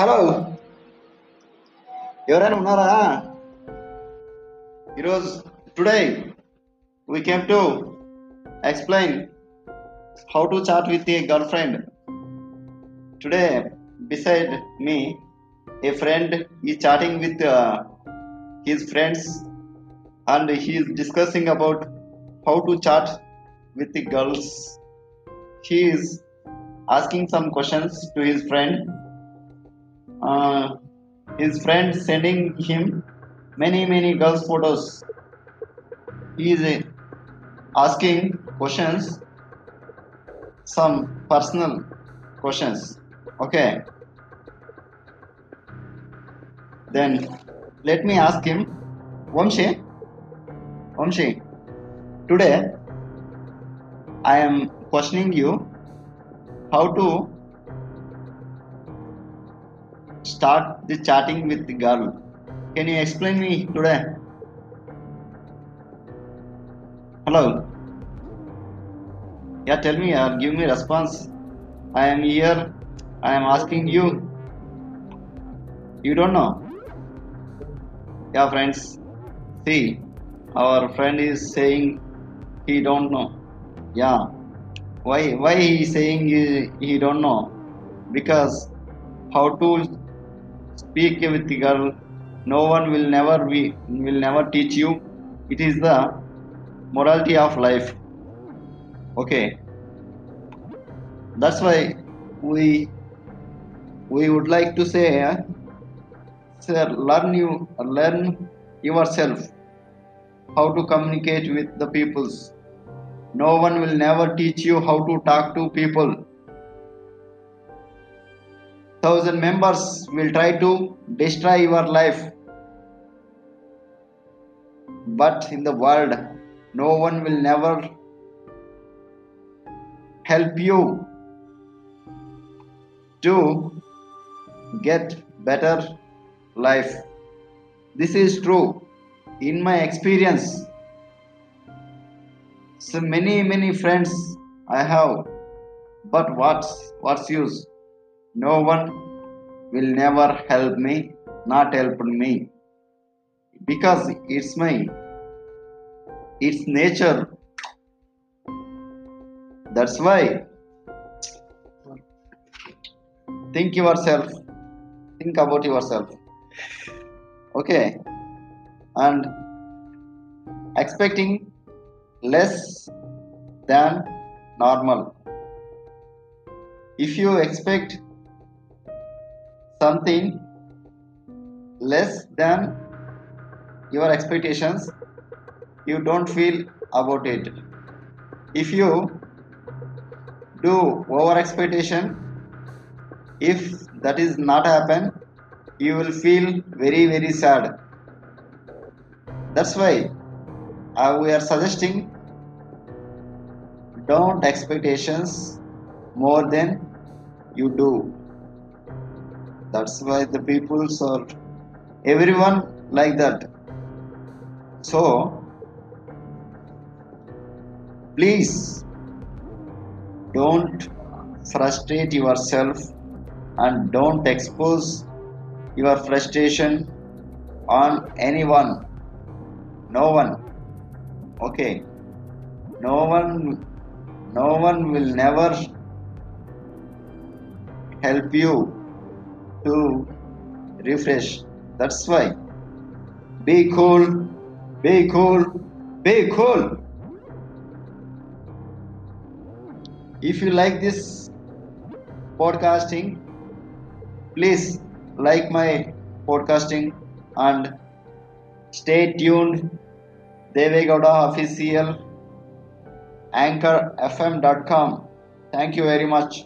Hello ఎవరైనా ఉన్నారా ఈరోజు today we came to explain how to chat with a girlfriend today beside me a friend is chatting with uh, his friends and he is discussing about how to chat with the girls he is asking some questions to his friend uh, his friend sending him many many girls photos. He is uh, asking questions some personal questions. Okay. Then let me ask him Vamshi Vamshi today I am questioning you how to start the chatting with the girl can you explain me today? Hello? Yeah tell me uh, give me response. I am here. I am asking you. You don't know? Yeah friends. See our friend is saying he don't know. Yeah. Why why he saying he, he don't know? Because how to speak with the girl. No one will never be will never teach you. It is the morality of life. Okay. That's why we we would like to say uh, sir learn you learn yourself how to communicate with the peoples. No one will never teach you how to talk to people thousand members will try to destroy your life. But in the world no one will never help you to get better life. This is true. In my experience so many many friends i have. But what's what's use no one will never help me not help me. Because it's my it's nature. That's why think yourself think about yourself. Okay. And expecting less than normal. If you expect something less than your expectations you don't feel about it. If you do over expectation if that is not happen you will feel very very sad. That's why uh, we are suggesting don't expectations more than you do that's why the people are everyone like that. So please don't frustrate yourself and don't expose your frustration on anyone. No one. Okay. No one no one will never help you to refresh. That's why. Be cool be cool be cool if you like this podcasting please like my podcasting and stay tuned. Devegowda official anchorfm.com. thank you very much